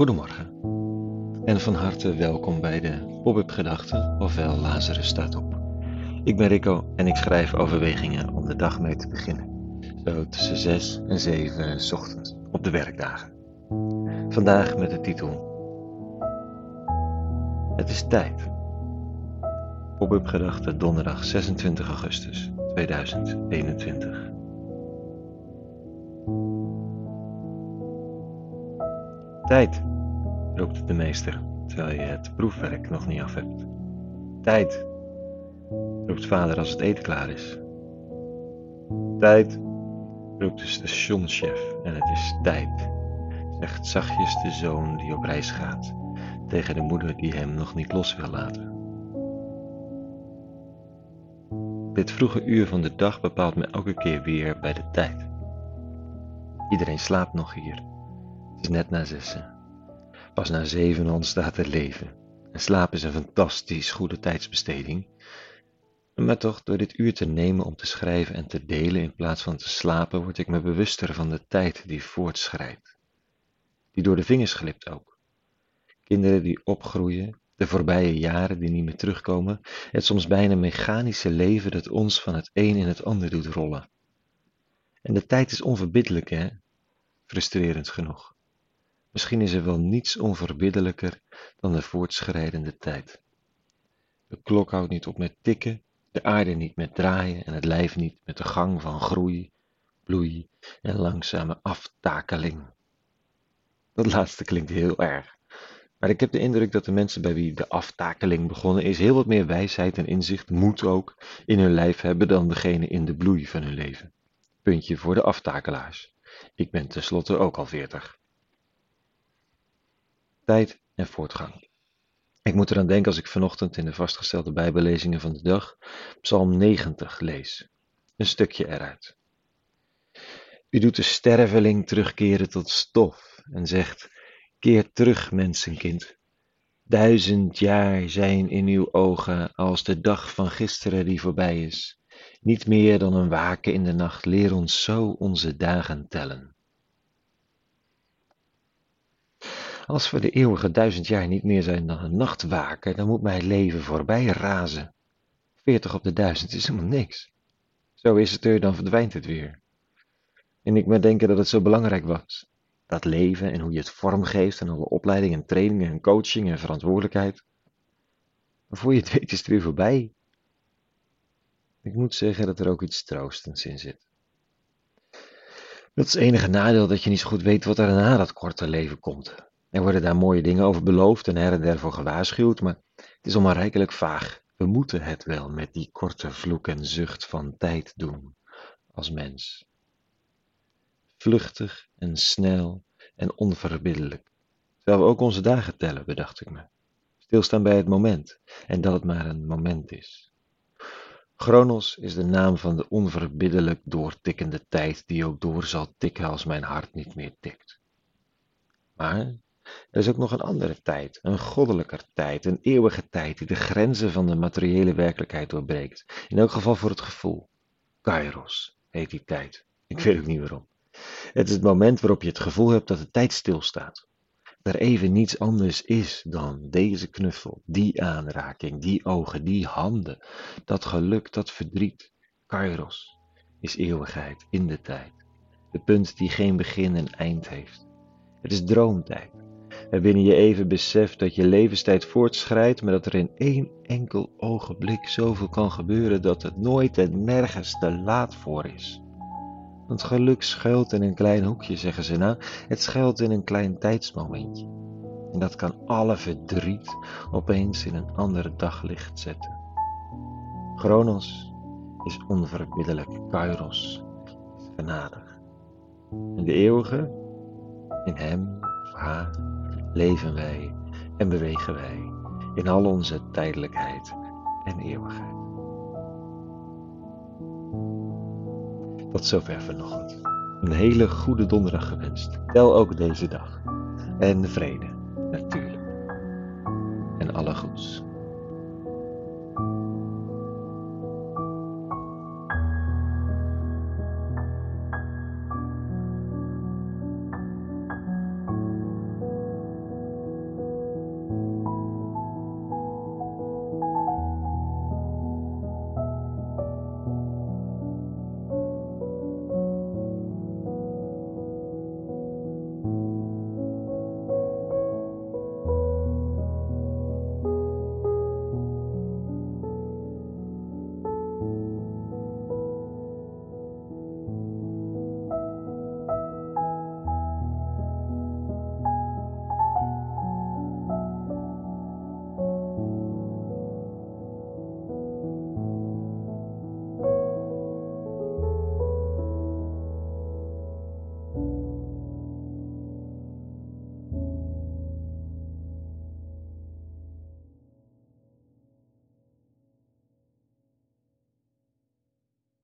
Goedemorgen en van harte welkom bij de Pop-up Gedachten, ofwel Lazarus staat op. Ik ben Rico en ik schrijf overwegingen om de dag mee te beginnen. Zo tussen 6 en 7 s ochtends op de werkdagen. Vandaag met de titel Het is tijd. Pop-up Gedachten donderdag 26 augustus 2021. Tijd, roept de meester, terwijl je het proefwerk nog niet af hebt. Tijd, roept vader als het eten klaar is. Tijd, roept de stationschef en het is tijd, zegt zachtjes de zoon die op reis gaat tegen de moeder die hem nog niet los wil laten. Dit vroege uur van de dag bepaalt me elke keer weer bij de tijd. Iedereen slaapt nog hier. Het is net na zessen. Pas na zeven ontstaat er leven. En slaap is een fantastisch goede tijdsbesteding. Maar toch, door dit uur te nemen om te schrijven en te delen in plaats van te slapen, word ik me bewuster van de tijd die voortschrijdt. Die door de vingers glipt ook. Kinderen die opgroeien, de voorbije jaren die niet meer terugkomen, het soms bijna mechanische leven dat ons van het een in het ander doet rollen. En de tijd is onverbiddelijk, hè? Frustrerend genoeg. Misschien is er wel niets onverbiddelijker dan de voortschrijdende tijd. De klok houdt niet op met tikken, de aarde niet met draaien en het lijf niet met de gang van groei, bloei en langzame aftakeling. Dat laatste klinkt heel erg. Maar ik heb de indruk dat de mensen bij wie de aftakeling begonnen is, heel wat meer wijsheid en inzicht, moed ook, in hun lijf hebben dan degene in de bloei van hun leven. Puntje voor de aftakelaars. Ik ben tenslotte ook al veertig tijd en voortgang. Ik moet eraan denken als ik vanochtend in de vastgestelde Bijbellezingen van de dag Psalm 90 lees. Een stukje eruit. U doet de sterveling terugkeren tot stof en zegt: Keer terug, mensenkind. Duizend jaar zijn in uw ogen als de dag van gisteren die voorbij is. Niet meer dan een waken in de nacht, leer ons zo onze dagen tellen. Als we de eeuwige duizend jaar niet meer zijn dan een nachtwaker, dan moet mijn leven voorbij razen. Veertig op de duizend is helemaal niks. Zo is het er, dan verdwijnt het weer. En ik moet denken dat het zo belangrijk was. Dat leven en hoe je het vormgeeft en alle opleidingen en trainingen en coaching en verantwoordelijkheid. Maar voor je het weet is het weer voorbij. Ik moet zeggen dat er ook iets troostends in zit. Dat is het enige nadeel dat je niet zo goed weet wat er na dat korte leven komt. Er worden daar mooie dingen over beloofd en her en der voor gewaarschuwd, maar het is onmaar vaag. We moeten het wel met die korte vloek en zucht van tijd doen, als mens. Vluchtig en snel en onverbiddelijk. Terwijl we ook onze dagen tellen, bedacht ik me. Stilstaan bij het moment, en dat het maar een moment is. Chronos is de naam van de onverbiddelijk doortikkende tijd die ook door zal tikken als mijn hart niet meer tikt. Maar er is ook nog een andere tijd, een goddelijker tijd, een eeuwige tijd die de grenzen van de materiële werkelijkheid doorbreekt. In elk geval voor het gevoel. Kairos heet die tijd. Ik weet ook niet waarom. Het is het moment waarop je het gevoel hebt dat de tijd stilstaat. Dat er even niets anders is dan deze knuffel, die aanraking, die ogen, die handen, dat geluk, dat verdriet. Kairos is eeuwigheid in de tijd. De punt die geen begin en eind heeft. Het is droomtijd waarbinnen je even beseft dat je levenstijd voortschrijdt, maar dat er in één enkel ogenblik zoveel kan gebeuren dat het nooit en nergens te laat voor is. Want geluk schuilt in een klein hoekje, zeggen ze nou, het schuilt in een klein tijdsmomentje. En dat kan alle verdriet opeens in een ander daglicht zetten. Chronos is onverbiddelijk, Kairos genadig. En de eeuwige, in hem of haar, leven wij en bewegen wij in al onze tijdelijkheid en eeuwigheid. Tot zover vanochtend. Een hele goede donderdag gewenst. Tel ook deze dag. En vrede, natuurlijk. En alle goeds.